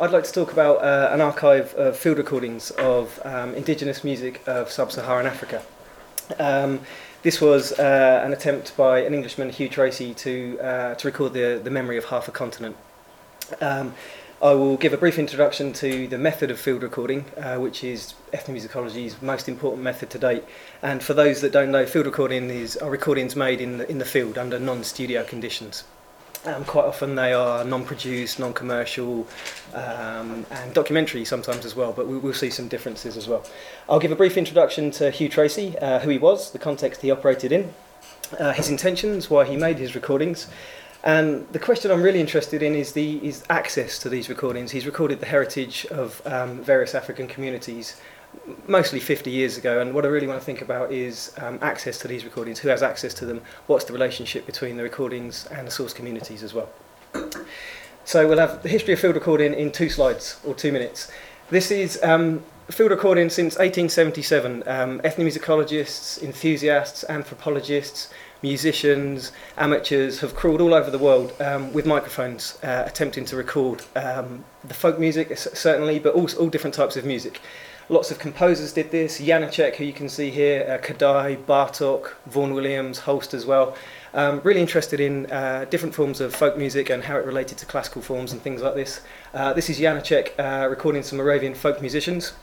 I'd like to talk about uh, an archive of field recordings of um, indigenous music of sub-Saharan Africa. Um, this was uh, an attempt by an Englishman, Hugh Tracey, to, uh, to record the, the memory of half a continent. Um, I will give a brief introduction to the method of field recording, uh, which is ethnomusicology's most important method to date. And for those that don't know, field recording is are recordings made in the, in the field under non-studio conditions. Um, quite often they are non-produced, non-commercial, um, and documentary sometimes as well. But we will see some differences as well. I'll give a brief introduction to Hugh Tracey, uh, who he was, the context he operated in, uh, his intentions, why he made his recordings. And the question I'm really interested in is the is access to these recordings. He's recorded the heritage of um, various African communities, mostly 50 years ago. And what I really want to think about is um, access to these recordings. Who has access to them? What's the relationship between the recordings and the source communities as well? So we'll have the history of field recording in two slides or two minutes. This is um, field recording since 1877. Um, ethnomusicologists, enthusiasts, anthropologists, musicians, amateurs have crawled all over the world um, with microphones, uh, attempting to record um, the folk music, certainly, but also all different types of music. Lots of composers did this. Janacek, who you can see here, uh, Kodály, Bartók, Vaughan Williams, Holst as well. Um, really interested in uh, different forms of folk music and how it related to classical forms and things like this. Uh, this is Janacek uh, recording some Moravian folk musicians.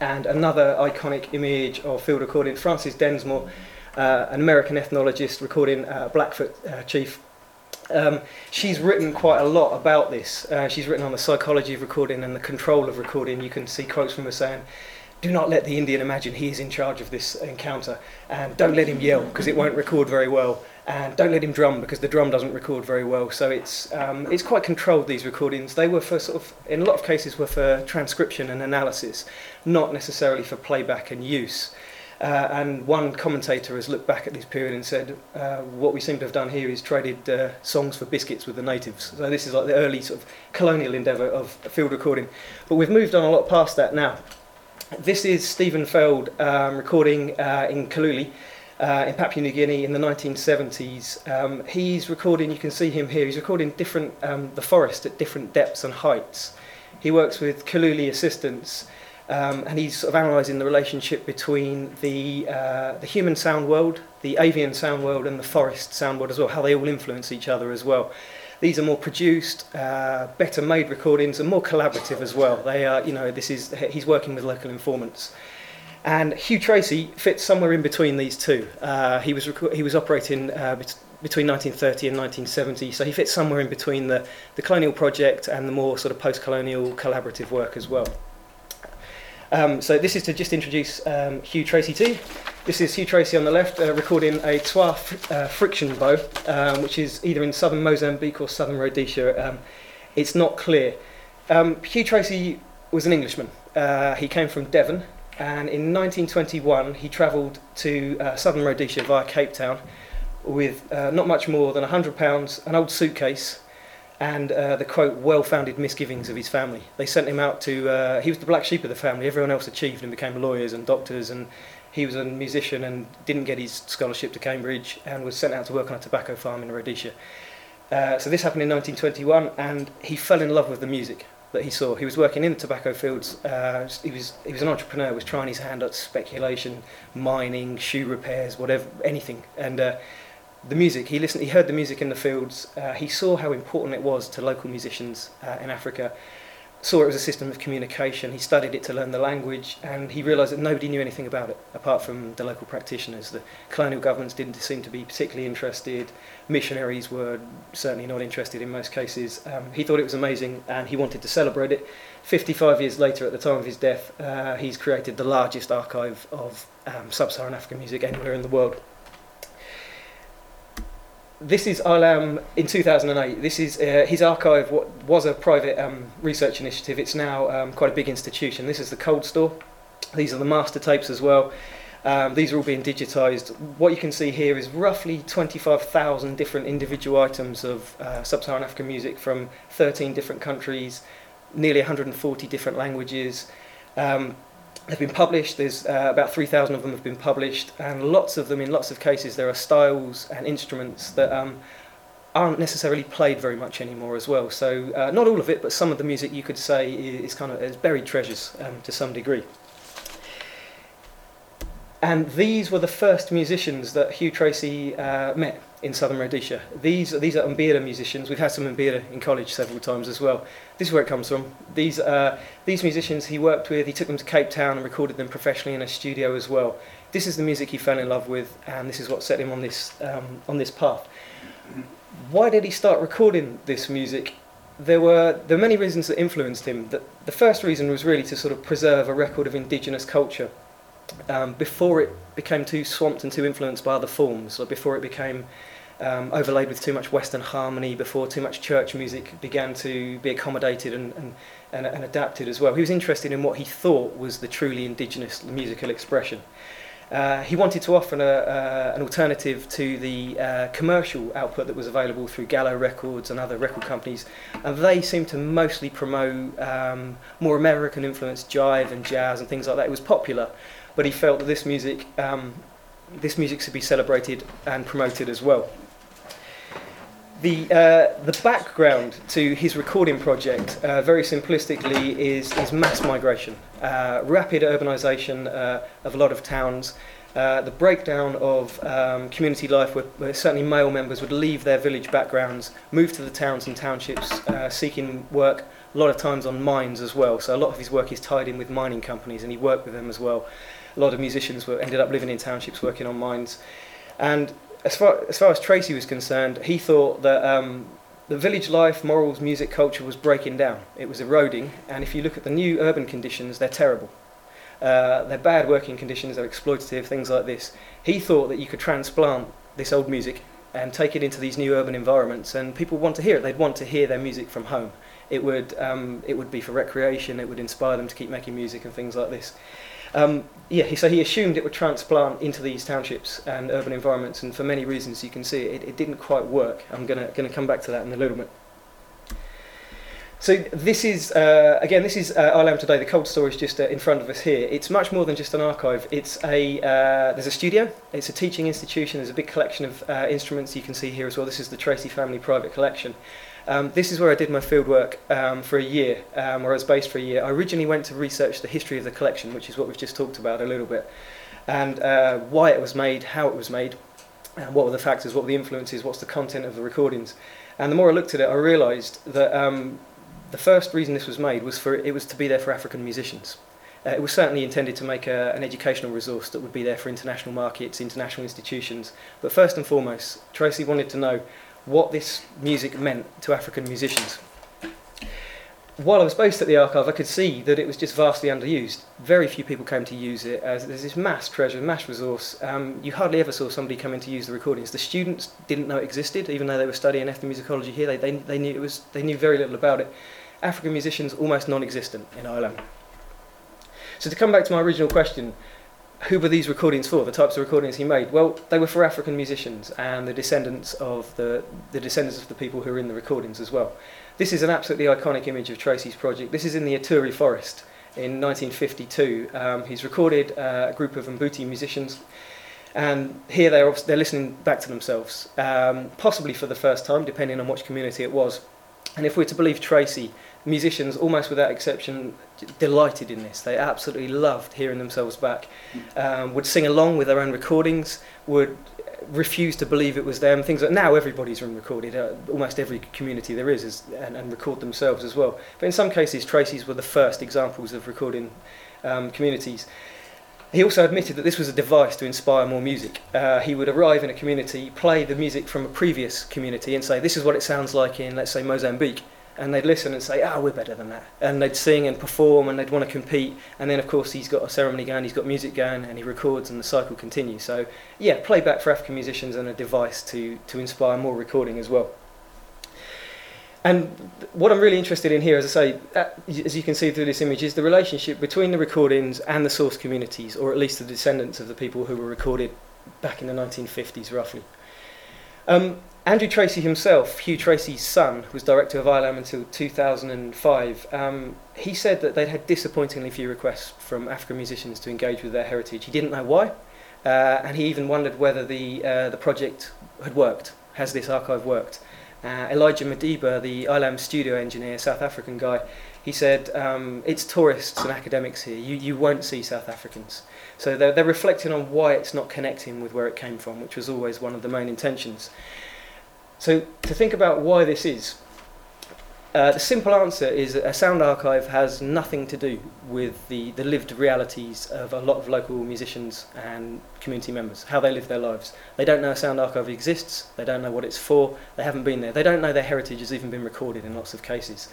And another iconic image of field recording, Frances Densmore, uh, an American ethnologist recording uh, Blackfoot chief. Um, she's written quite a lot about this. Uh, she's written on the psychology of recording and the control of recording. You can see quotes from her saying, do not let the Indian imagine he is in charge of this encounter, and don't let him yell because it won't record very well, and don't let him drum because the drum doesn't record very well. So it's um, it's quite controlled. These recordings they were for sort of in a lot of cases were for transcription and analysis, not necessarily for playback and use. Uh, and one commentator has looked back at this period and said, uh, what we seem to have done here is traded uh, songs for biscuits with the natives. So this is like the early sort of colonial endeavour of field recording. But we've moved on a lot past that now. This is Steven Feld um, recording uh, in Kaluli. Uh, in Papua New Guinea in the 1970s. Um, he's recording, you can see him here, he's recording different, um, the forest at different depths and heights. He works with Kaluli assistants um, and he's sort of analysing the relationship between the, uh, the human sound world, the avian sound world, and the forest sound world as well, how they all influence each other as well. These are more produced, uh, better made recordings, and more collaborative as well. They are, you know, this is he's working with local informants. And Hugh Tracey fits somewhere in between these two. Uh, he was rec- he was operating uh, bet- between 1930 and 1970, so he fits somewhere in between the, the colonial project and the more sort of post-colonial collaborative work as well. Um, so this is to just introduce um, Hugh Tracey to you. This is Hugh Tracey on the left, uh, recording a Twa fr- uh, friction bow, um, which is either in southern Mozambique or southern Rhodesia. Um, it's not clear. Um, Hugh Tracey was an Englishman. Uh, he came from Devon, and in 1921 he travelled to uh, southern Rhodesia via Cape Town with uh, not much more than £100, an old suitcase, and uh, the quote well-founded misgivings of his family. They sent him out to. Uh, he was the black sheep of the family. Everyone else achieved and became lawyers and doctors, and he was a musician and didn't get his scholarship to Cambridge and was sent out to work on a tobacco farm in Rhodesia. Uh, so this happened in 1921, and he fell in love with the music that he saw. He was working in the tobacco fields. Uh, he was he was an entrepreneur. Was trying his hand at speculation, mining, shoe repairs, whatever, anything, and uh, the music. He listened. He heard the music in the fields. Uh, he saw how important it was to local musicians uh, in Africa. Saw it as a system of communication. He studied it to learn the language, and he realised that nobody knew anything about it apart from the local practitioners. The colonial governments didn't seem to be particularly interested. Missionaries were certainly not interested in most cases. Um, he thought it was amazing, and he wanted to celebrate it. 55 years later, at the time of his death, uh, he's created the largest archive of um, sub-Saharan African music anywhere in the world this is Ilam in 2008. This is uh, his archive. What was a private um, research initiative. It's now um, quite a big institution. This is the cold store. These are the master tapes as well. Um, these are all being digitised. What you can see here is roughly 25,000 different individual items of uh, sub-Saharan African music from 13 different countries, nearly 140 different languages. Have been published. There's uh, about 3,000 of them have been published, and lots of them, in lots of cases, there are styles and instruments that um, aren't necessarily played very much anymore as well. So uh, not all of it, but some of the music you could say is kind of is buried treasures um, to some degree. And these were the first musicians that Hugh Tracey uh, met in southern Rhodesia. These, these are Mbira musicians. We've had some Mbira in college several times as well. This is where it comes from. These, uh, these musicians he worked with, he took them to Cape Town and recorded them professionally in a studio as well. This is the music he fell in love with, and this is what set him on this, um, on this path. Why did he start recording this music? There were, there were many reasons that influenced him. The, the first reason was really to sort of preserve a record of indigenous culture um, before it became too swamped and too influenced by other forms, or before it became um, overlaid with too much Western harmony, before too much church music began to be accommodated and, and, and, and adapted as well. He was interested in what he thought was the truly indigenous musical expression. Uh, he wanted to offer uh, an alternative to the uh, commercial output that was available through Gallo Records and other record companies, and they seemed to mostly promote um, more American influenced jive and jazz and things like that. It was popular, but he felt that this music, um, this music should be celebrated and promoted as well. The, uh, the background to his recording project, uh, very simplistically, is, is mass migration, uh, rapid urbanisation uh, of a lot of towns, uh, the breakdown of um, community life where, where, certainly male members would leave their village backgrounds, move to the towns and townships uh, seeking work, a lot of times on mines as well. So a lot of his work is tied in with mining companies and he worked with them as well. A lot of musicians were, ended up living in townships working on mines. And as far, as far as Tracey was concerned, he thought that um, the village life, morals, music, culture was breaking down. It was eroding, and if you look at the new urban conditions, they're terrible. Uh, they're bad working conditions, they're exploitative, things like this. He thought that you could transplant this old music and take it into these new urban environments, and people want to hear it. They'd want to hear their music from home. It would, um, it would be for recreation, it would inspire them to keep making music and things like this. Um, yeah, so he assumed it would transplant into these townships and urban environments, and for many reasons you can see it, it didn't quite work. I'm going to come back to that in a little bit. So this is, uh, again, this is uh, Ilam Today. The cold store is just uh, in front of us here. It's much more than just an archive. It's a, uh, there's a studio, it's a teaching institution, there's a big collection of uh, instruments you can see here as well. This is the Tracey Family Private Collection. Um, this is where I did my fieldwork um, for a year, um, where I was based for a year. I originally went to research the history of the collection, which is what we've just talked about a little bit, and uh, why it was made, how it was made, uh, what were the factors, what were the influences, what's the content of the recordings. And the more I looked at it, I realised that um, the first reason this was made was for it was to be there for African musicians. Uh, it was certainly intended to make a, an educational resource that would be there for international markets, international institutions. But first and foremost, Tracey wanted to know what this music meant to African musicians. While I was based at the archive, I could see that it was just vastly underused. Very few people came to use it. As there's this mass treasure, mass resource. Um, you hardly ever saw somebody come in to use the recordings. The students didn't know it existed, even though they were studying ethnomusicology here. They, they, they knew it was. They knew very little about it. African musicians almost non-existent in ILAM. So to come back to my original question, who were these recordings for? The types of recordings he made? Well, they were for African musicians and the descendants of the, the descendants of the people who are in the recordings as well. This is an absolutely iconic image of Tracey's project. This is in the Ituri forest in 1952. Um, he's recorded uh, a group of Mbuti musicians, and here they're they're listening back to themselves, um, possibly for the first time, depending on which community it was. And if we're to believe Tracey, musicians, almost without exception, delighted in this. They absolutely loved hearing themselves back. Um, would sing along with their own recordings. Would refuse to believe it was them. Things that now everybody's recorded. Uh, almost every community there is, is and, and, record themselves as well. But in some cases, Tracey's were the first examples of recording um, communities. He also admitted that this was a device to inspire more music. Uh, he would arrive in a community, play the music from a previous community, and say, "This is what it sounds like in, let's say, Mozambique." And they'd listen and say, "Ah, oh, we're better than that," and they'd sing and perform and they'd want to compete. And then, of course, he's got a ceremony going, he's got music going, and he records, and the cycle continues. So, yeah, playback for African musicians and a device to to inspire more recording as well. And what I'm really interested in here, as I say, uh, as you can see through this image, is the relationship between the recordings and the source communities, or at least the descendants of the people who were recorded back in the 1950s, roughly. Um, Andrew Tracey himself, Hugh Tracey's son, was director of ILAM until 2005, um, he said that they'd had disappointingly few requests from African musicians to engage with their heritage. He didn't know why, uh, and he even wondered whether the, uh, the project had worked. Has this archive worked? Uh, Elijah Madiba, the ILAM studio engineer, South African guy, he said, um, it's tourists and academics here. You, you won't see South Africans. So they're, they're reflecting on why it's not connecting with where it came from, which was always one of the main intentions. So to think about why this is, uh, the simple answer is a sound archive has nothing to do with the, the lived realities of a lot of local musicians and community members, how they live their lives. They don't know a sound archive exists, they don't know what it's for, they haven't been there, they don't know their heritage has even been recorded in lots of cases.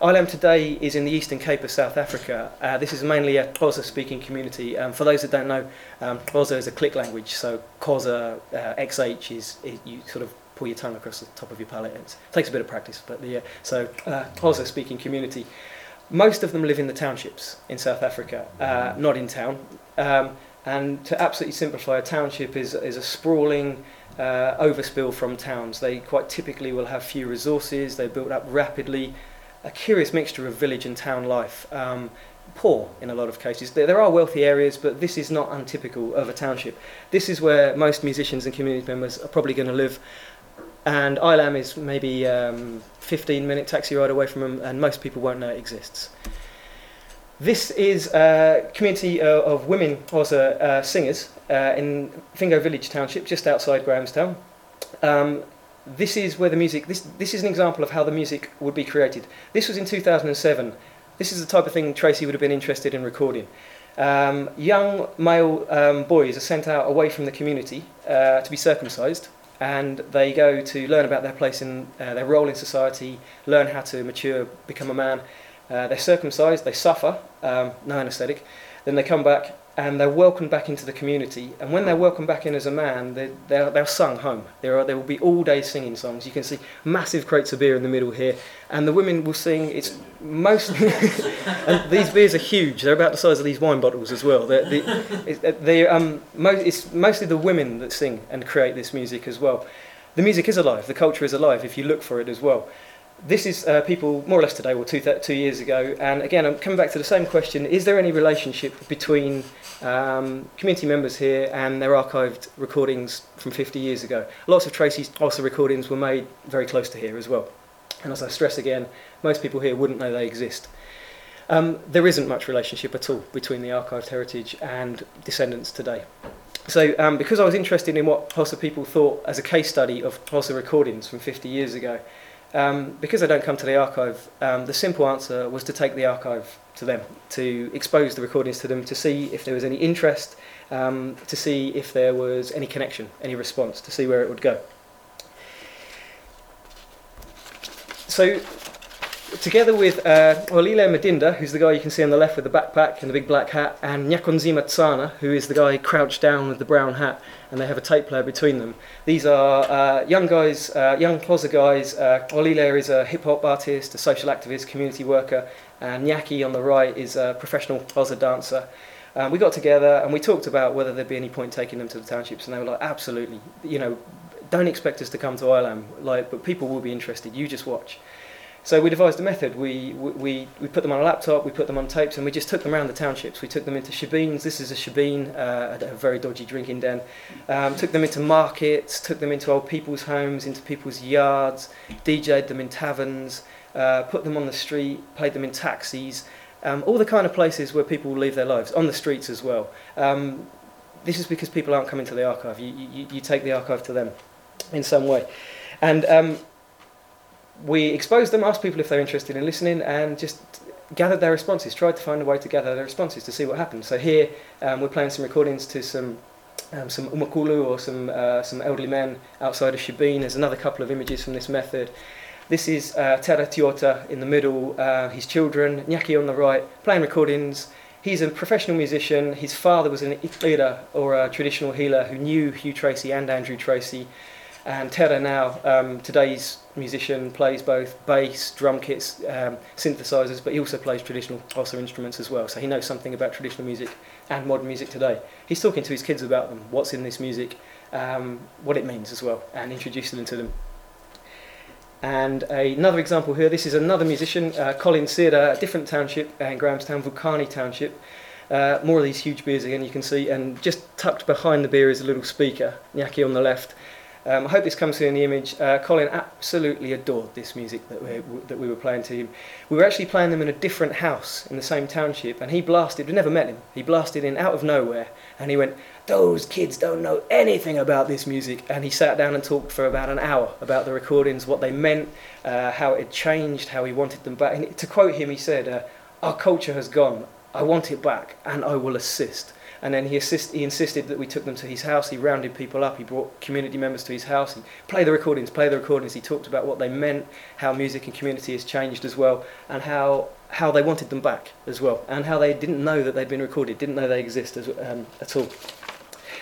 ILAM today is in the Eastern Cape of South Africa. Uh, this is mainly a Xhosa speaking community. Um, for those that don't know, um, is a click language, so Xhosa uh, XH is, is you sort of pull your tongue across the top of your palate. It takes a bit of practice, but yeah. So, uh, speaking community. Most of them live in the townships in South Africa, uh, not in town. Um, and to absolutely simplify, a township is, is a sprawling uh, overspill from towns. They quite typically will have few resources, they build up rapidly, a curious mixture of village and town life. Um, poor in a lot of cases. There, there are wealthy areas, but this is not untypical of a township. This is where most musicians and community members are probably going to live and ILAM is maybe um, 15 minute taxi ride away from them, and most people won't know it exists. This is a community uh, of women Xhosa uh, singers uh, in Fingo Village Township, just outside Grahamstown. Um, this is where the music, this, this is an example of how the music would be created. This was in 2007. This is the type of thing Tracey would have been interested in recording. Um, young male um, boys are sent out away from the community uh, to be circumcised and they go to learn about their place in uh, their role in society, learn how to mature, become a man. Uh, they're circumcised, they suffer, um, no anaesthetic. Then they come back and they're welcomed back into the community. And when they're welcomed back in as a man, they, they're, they're sung home. There, are, will be all day singing songs. You can see massive crates of beer in the middle here. And the women will sing, it's mostly, and these beers are huge. They're about the size of these wine bottles as well. They're, they, they're, um, mo- it's mostly the women that sing and create this music as well. The music is alive, the culture is alive if you look for it as well this is uh, people more or less today, or two, th- two years ago. And again, I'm coming back to the same question is there any relationship between um, community members here and their archived recordings from 50 years ago? Lots of Tracey's also recordings were made very close to here as well. And as I stress again, most people here wouldn't know they exist. Um, there isn't much relationship at all between the archived heritage and descendants today. So, um, because I was interested in what Xhosa people thought as a case study of Xhosa recordings from 50 years ago, um, because I don't come to the archive, um, the simple answer was to take the archive to them, to expose the recordings to them, to see if there was any interest, um, to see if there was any connection, any response, to see where it would go. So together with uh, Olile Madinda, who's the guy you can see on the left with the backpack and the big black hat, and Nyakonzima Tsana, who is the guy crouched down with the brown hat, and they have a tape player between them. These are uh, young guys, uh, young Xhosa guys. Uh, Olile is a hip hop artist, a social activist, community worker, and Nyaki on the right is a professional Xhosa dancer. Um, we got together and we talked about whether there'd be any point taking them to the townships, and they were like, absolutely. You know, don't expect us to come to ILAM, like, but people will be interested. You just watch. So we devised a method. We, we, we put them on a laptop, we put them on tapes, and we just took them around the townships. We took them into shebeens. This is a shebeen, uh, a very dodgy drinking den. Um, took them into markets, took them into old people's homes, into people's yards, DJed them in taverns, uh, put them on the street, played them in taxis, um, all the kind of places where people leave their lives, on the streets as well. Um, this is because people aren't coming to the archive. You, you, you take the archive to them in some way. And um, we exposed them, asked people if they're interested in listening, and just gathered their responses, tried to find a way to gather their responses to see what happened. So here um, we're playing some recordings to some um, some umakulu or some uh, some elderly men outside of Shebeen. There's another couple of images from this method. This is uh, Tera Tiota in the middle, uh, his children, Nyaki on the right, playing recordings. He's a professional musician. His father was an Itlira, or a traditional healer, who knew Hugh Tracey and Andrew Tracey. And Tera now, um, today's musician, plays both bass, drum kits, um, synthesizers, but he also plays traditional Xhosa instruments as well. So he knows something about traditional music and modern music today. He's talking to his kids about them, what's in this music, um, what it means as well, and introducing them to them. And another example here, this is another musician, uh, Colin Searder, a different township in Grahamstown, Vukani Township. Uh, more of these huge beers again, you can see, and just tucked behind the beer is a little speaker, Nyaki on the left. Um, I hope this comes through in the image. Uh, Colin absolutely adored this music that we, that we were playing to him. We were actually playing them in a different house in the same township, and he blasted, we never met him, he blasted in out of nowhere, and he went, Those kids don't know anything about this music. And he sat down and talked for about an hour about the recordings, what they meant, uh, how it had changed, how he wanted them back. And to quote him, he said, uh, Our culture has gone. I want it back, and I will assist. And then he, assist, he insisted that we took them to his house. He rounded people up. He brought community members to his house. He played the recordings, play the recordings. He talked about what they meant, how music and community has changed as well, and how how they wanted them back as well, and how they didn't know that they'd been recorded, didn't know they exist as, um, at all.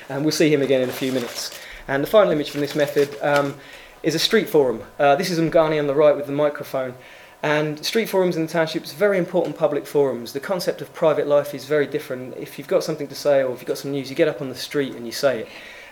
And we'll see him again in a few minutes. And the final image from this method um, is a street forum. Uh, this is Umgani on the right with the microphone. And street forums in the townships, very important public forums. The concept of private life is very different. If you've got something to say or if you've got some news, you get up on the street and you say it.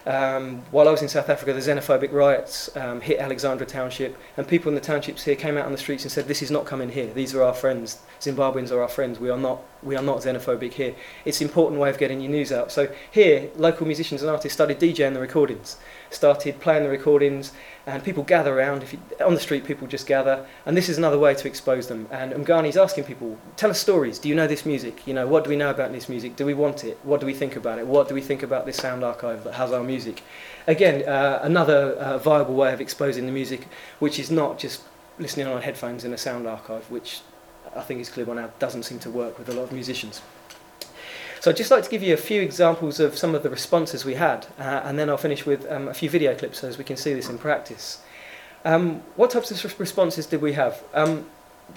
Um, while I was in South Africa, the xenophobic riots um, hit Alexandra Township, and people in the townships here came out on the streets and said, "This is not coming here. These are our friends. Zimbabweans are our friends. We are not. We are not xenophobic here." It's an important way of getting your news out. So here, local musicians and artists started DJing the recordings, started playing the recordings, and people gather around. If you, on the street, people just gather, and this is another way to expose them. And Umgani's asking people, tell us stories. Do you know this music? You know, what do we know about this music? Do we want it? What do we think about it? What do we think about this sound archive that has our music? Again, uh, another uh, viable way of exposing the music, which is not just listening on headphones in a sound archive, which I think is clear by now doesn't seem to work with a lot of musicians. So I'd just like to give you a few examples of some of the responses we had, uh, and then I'll finish with um, a few video clips so as we can see this in practice. Um, what types of responses did we have? Um,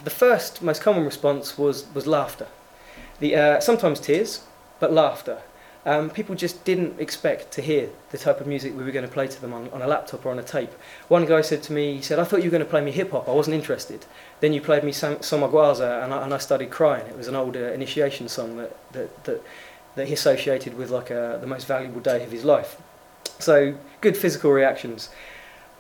the first most common response was, was laughter. The, uh, sometimes tears, but laughter. Um, people just didn't expect to hear the type of music we were going to play to them on, on a laptop or on a tape. One guy said to me, he said, I thought you were going to play me hip hop, I wasn't interested. Then you played me Somagwaza and I, and I started crying. It was an old uh, initiation song that, that, that, that he associated with like a, uh, the most valuable day of his life. So good physical reactions.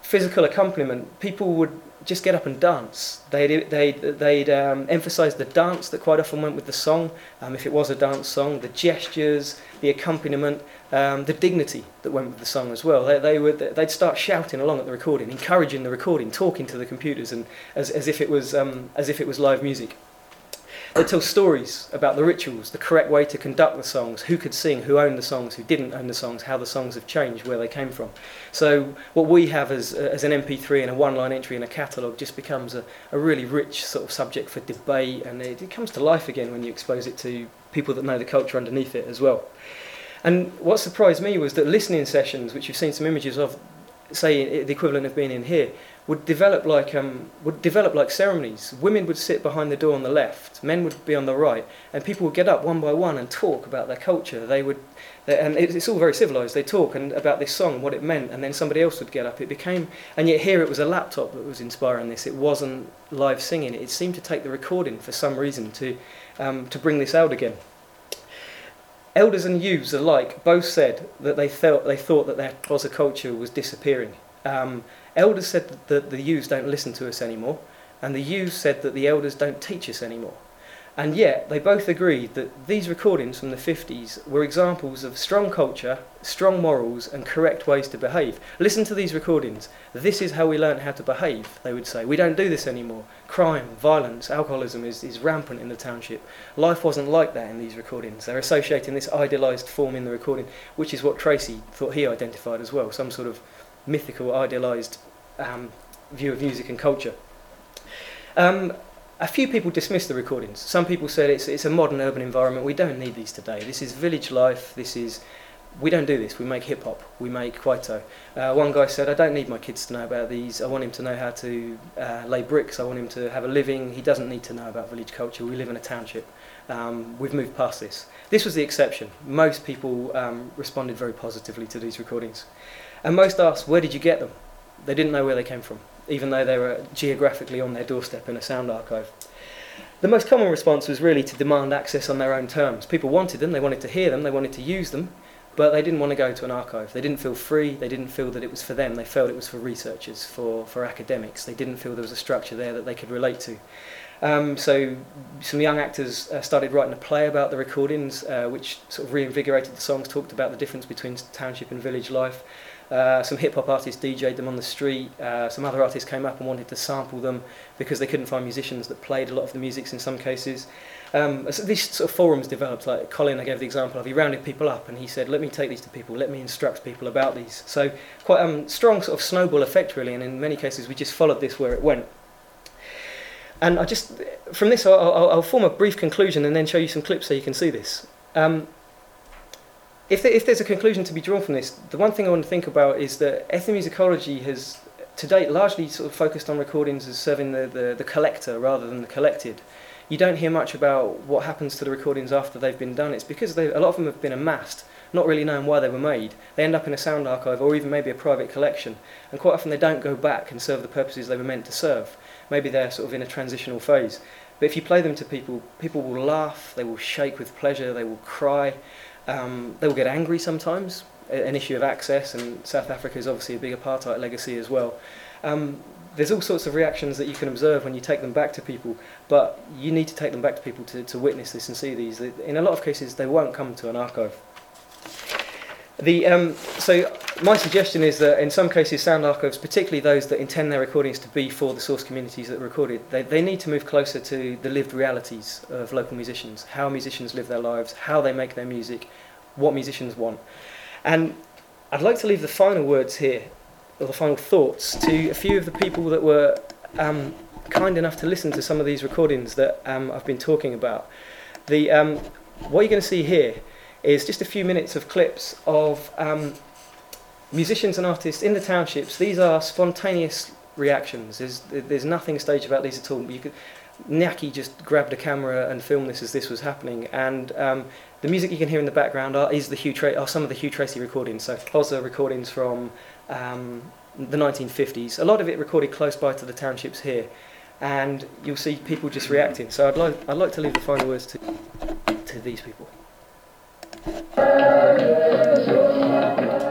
Physical accompaniment, people would just get up and dance. They'd, they'd, they'd um, emphasise the dance that quite often went with the song, um, if it was a dance song, the gestures, the accompaniment, um, the dignity that went with the song as well. They, they would, they'd start shouting along at the recording, encouraging the recording, talking to the computers, and as, as, if, it was, um, as if it was live music. They tell stories about the rituals, the correct way to conduct the songs, who could sing, who owned the songs, who didn't own the songs, how the songs have changed, where they came from. So what we have as, uh, as an MP3 and a one-line entry in a catalogue just becomes a, a really rich sort of subject for debate, and it, it comes to life again when you expose it to people that know the culture underneath it as well. And what surprised me was that listening sessions, which you've seen some images of, say the equivalent of being in here, would develop like um, would develop like ceremonies. Women would sit behind the door on the left, men would be on the right, and people would get up one by one and talk about their culture. They would, they, and it's all very civilized. They talk and about this song, what it meant, and then somebody else would get up. It became, and yet here it was a laptop that was inspiring this. It wasn't live singing. It seemed to take the recording for some reason to um, to bring this out again. Elders and youths alike both said that they felt they thought that their Xhosa culture was disappearing. Um, elders said that the youths don't listen to us anymore, and the youths said that the elders don't teach us anymore. And yet, they both agreed that these recordings from the 50s were examples of strong culture, strong morals, and correct ways to behave. Listen to these recordings. This is how we learn how to behave, they would say. We don't do this anymore. Crime, violence, alcoholism is, is rampant in the township. Life wasn't like that in these recordings. They're associating this idealised form in the recording, which is what Tracey thought he identified as well some sort of mythical, idealised um, view of music and culture. Um, a few people dismissed the recordings. Some people said it's, it's a modern urban environment. We don't need these today. This is village life. This is we don't do this. We make hip hop. We make kwaito. Uh, one guy said, "I don't need my kids to know about these. I want him to know how to uh, lay bricks. I want him to have a living. He doesn't need to know about village culture. We live in a township. Um, we've moved past this. This was the exception. Most people um, responded very positively to these recordings, and most asked, "Where did you get them?" They didn't know where they came from even though they were geographically on their doorstep in a sound archive. The most common response was really to demand access on their own terms. People wanted them, they wanted to hear them, they wanted to use them, but they didn't want to go to an archive. They didn't feel free, they didn't feel that it was for them, they felt it was for researchers, for, for academics. They didn't feel there was a structure there that they could relate to. Um, so some young actors uh, started writing a play about the recordings, uh, which sort of reinvigorated the songs, talked about the difference between township and village life. Uh, some hip hop artists DJ'd them on the street. Uh, some other artists came up and wanted to sample them because they couldn't find musicians that played a lot of the music in some cases. Um, so these sort of forums developed. Like Colin, I gave the example of he rounded people up and he said, "Let me take these to people. Let me instruct people about these." So quite um, strong sort of snowball effect, really. And in many cases, we just followed this where it went. And I just from this, I'll, I'll, I'll form a brief conclusion and then show you some clips so you can see this. Um, if, there, if there's a conclusion to be drawn from this, the one thing I want to think about is that ethnomusicology has, to date, largely sort of focused on recordings as serving the, the, the collector rather than the collected. You don't hear much about what happens to the recordings after they've been done. It's because they, a lot of them have been amassed, not really knowing why they were made. They end up in a sound archive or even maybe a private collection, and quite often they don't go back and serve the purposes they were meant to serve. Maybe they're sort of in a transitional phase. But if you play them to people, people will laugh, they will shake with pleasure, they will cry, um, they will get angry sometimes, an issue of access, and South Africa is obviously a big apartheid legacy as well. Um, there's all sorts of reactions that you can observe when you take them back to people, but you need to take them back to people to, to witness this and see these. In a lot of cases, they won't come to an archive. The, um, so my suggestion is that in some cases sound archives, particularly those that intend their recordings to be for the source communities that recorded, they, they need to move closer to the lived realities of local musicians, how musicians live their lives, how they make their music, what musicians want. And I'd like to leave the final words here, or the final thoughts, to a few of the people that were um, kind enough to listen to some of these recordings that um, I've been talking about. The, um, what you're going to see here is just a few minutes of clips of um, musicians and artists in the townships. These are spontaneous reactions. There's, there's nothing staged about these at all. You could, Nyaki just grabbed a camera and filmed this as this was happening. And um, the music you can hear in the background are, is the Hugh Tra- are some of the Hugh Tracey recordings. So Xhosa recordings from um, the 1950s. A lot of it recorded close by to the townships here. And you'll see people just reacting. So I'd like, I'd like to leave the final words to, to these people. Thank you.